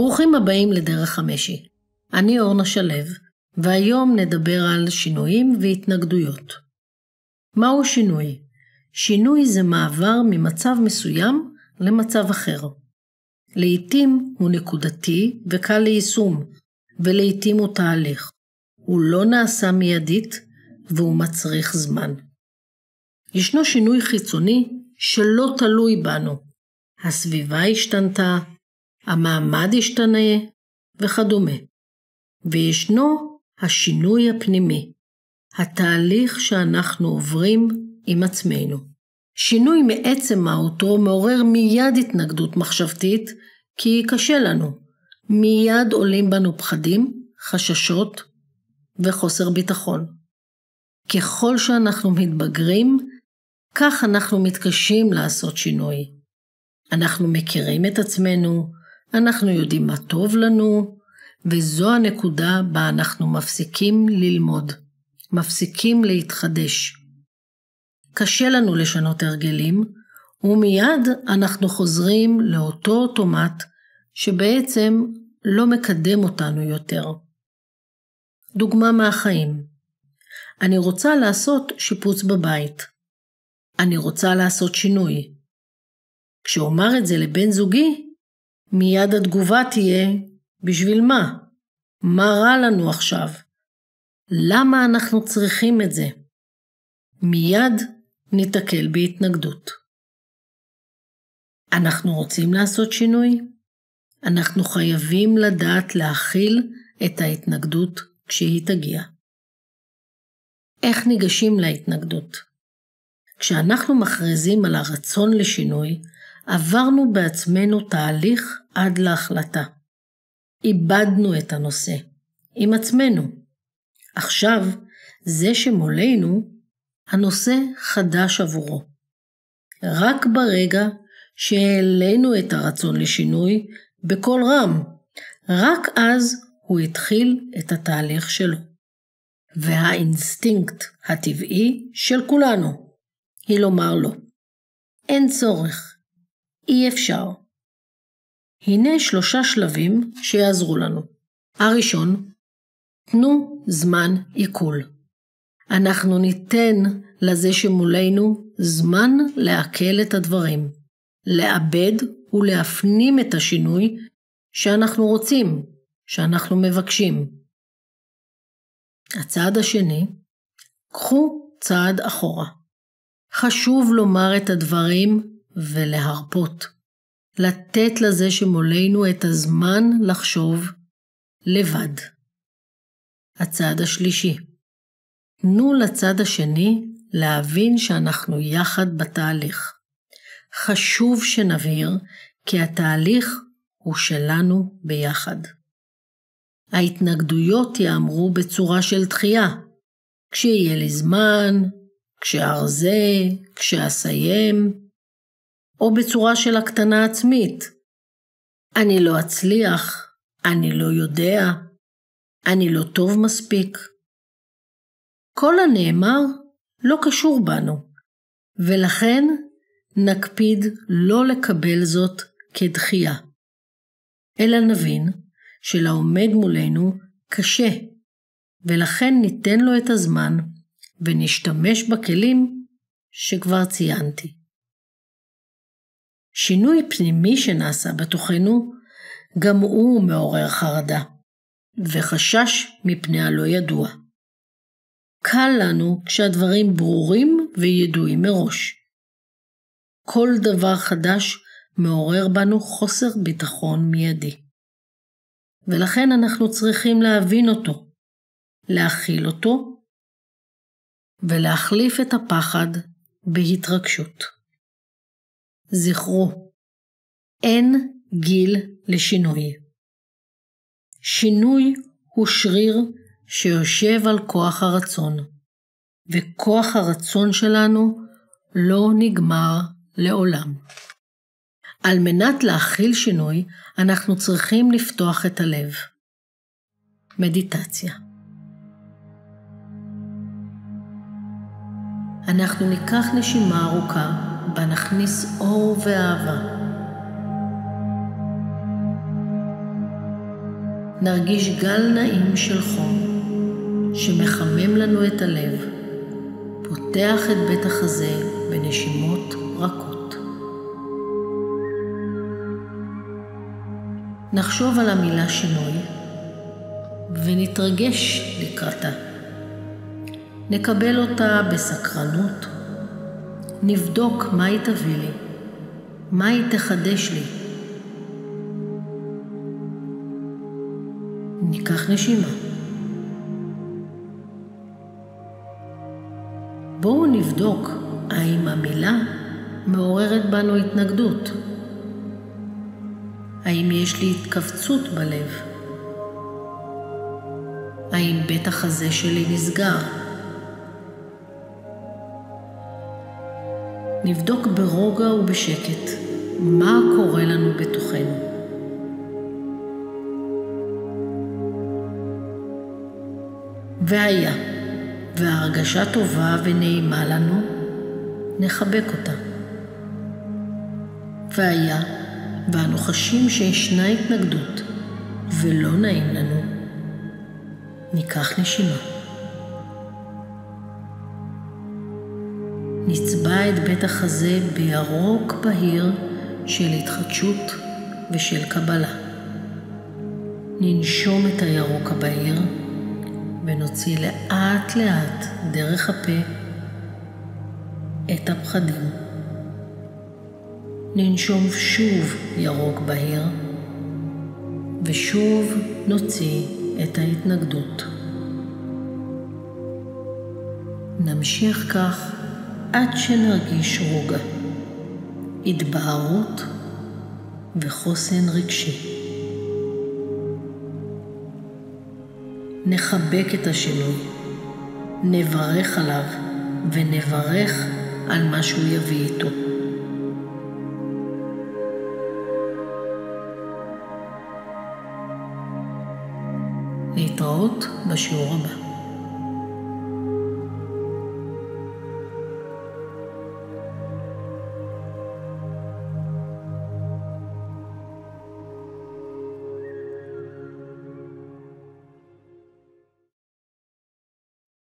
ברוכים הבאים לדרך המשי. אני אורנה שלו, והיום נדבר על שינויים והתנגדויות. מהו שינוי? שינוי זה מעבר ממצב מסוים למצב אחר. לעתים הוא נקודתי וקל ליישום, ולעתים הוא תהליך. הוא לא נעשה מיידית והוא מצריך זמן. ישנו שינוי חיצוני שלא תלוי בנו. הסביבה השתנתה, המעמד השתנה וכדומה. וישנו השינוי הפנימי, התהליך שאנחנו עוברים עם עצמנו. שינוי מעצם מהותו מעורר מיד התנגדות מחשבתית, כי קשה לנו. מיד עולים בנו פחדים, חששות וחוסר ביטחון. ככל שאנחנו מתבגרים, כך אנחנו מתקשים לעשות שינוי. אנחנו מכירים את עצמנו, אנחנו יודעים מה טוב לנו, וזו הנקודה בה אנחנו מפסיקים ללמוד, מפסיקים להתחדש. קשה לנו לשנות הרגלים, ומיד אנחנו חוזרים לאותו אוטומט שבעצם לא מקדם אותנו יותר. דוגמה מהחיים אני רוצה לעשות שיפוץ בבית. אני רוצה לעשות שינוי. כשאומר את זה לבן זוגי, מיד התגובה תהיה, בשביל מה? מה רע לנו עכשיו? למה אנחנו צריכים את זה? מיד ניתקל בהתנגדות. אנחנו רוצים לעשות שינוי? אנחנו חייבים לדעת להכיל את ההתנגדות כשהיא תגיע. איך ניגשים להתנגדות? כשאנחנו מכריזים על הרצון לשינוי, עברנו בעצמנו תהליך עד להחלטה. איבדנו את הנושא, עם עצמנו. עכשיו, זה שמולנו, הנושא חדש עבורו. רק ברגע שהעלינו את הרצון לשינוי בקול רם, רק אז הוא התחיל את התהליך שלו. והאינסטינקט הטבעי של כולנו היא לומר לו, אין צורך, אי אפשר. הנה שלושה שלבים שיעזרו לנו. הראשון, תנו זמן עיכול. אנחנו ניתן לזה שמולנו זמן לעכל את הדברים, לעבד ולהפנים את השינוי שאנחנו רוצים, שאנחנו מבקשים. הצעד השני, קחו צעד אחורה. חשוב לומר את הדברים ולהרפות. לתת לזה שמולנו את הזמן לחשוב לבד. הצעד השלישי, תנו לצד השני להבין שאנחנו יחד בתהליך. חשוב שנבהיר כי התהליך הוא שלנו ביחד. ההתנגדויות יאמרו בצורה של דחייה. כשיהיה לי זמן, כשארזה, כשאסיים, או בצורה של הקטנה עצמית. אני לא אצליח, אני לא יודע, אני לא טוב מספיק. כל הנאמר לא קשור בנו, ולכן נקפיד לא לקבל זאת כדחייה. אלא נבין שלעומד מולנו קשה, ולכן ניתן לו את הזמן ונשתמש בכלים שכבר ציינתי. שינוי פנימי שנעשה בתוכנו, גם הוא מעורר חרדה, וחשש מפני הלא ידוע. קל לנו כשהדברים ברורים וידועים מראש. כל דבר חדש מעורר בנו חוסר ביטחון מיידי. ולכן אנחנו צריכים להבין אותו, להכיל אותו, ולהחליף את הפחד בהתרגשות. זכרו, אין גיל לשינוי. שינוי הוא שריר שיושב על כוח הרצון, וכוח הרצון שלנו לא נגמר לעולם. על מנת להכיל שינוי, אנחנו צריכים לפתוח את הלב. מדיטציה אנחנו ניקח נשימה ארוכה בה נכניס אור ואהבה. נרגיש גל נעים של חום, שמחמם לנו את הלב, פותח את בית החזה בנשימות רכות. נחשוב על המילה שינוי ונתרגש לקראתה. נקבל אותה בסקרנות, נבדוק מה היא תביא לי, מה היא תחדש לי. ניקח נשימה. בואו נבדוק האם המילה מעוררת בנו התנגדות. האם יש לי התכווצות בלב? האם בית החזה שלי נסגר? נבדוק ברוגע ובשקט מה קורה לנו בתוכנו. והיה, והרגשה טובה ונעימה לנו, נחבק אותה. והיה, ואנו חשים שישנה התנגדות ולא נעים לנו, ניקח נשימה. נצבע את בית החזה בירוק בהיר של התחדשות ושל קבלה. ננשום את הירוק הבהיר ונוציא לאט לאט דרך הפה את הפחדים. ננשום שוב ירוק בהיר ושוב נוציא את ההתנגדות. נמשיך כך עד שנרגיש רוגע, התבהרות וחוסן רגשי. נחבק את השינוי, נברך עליו ונברך על מה שהוא יביא איתו. להתראות בשיעור הבא.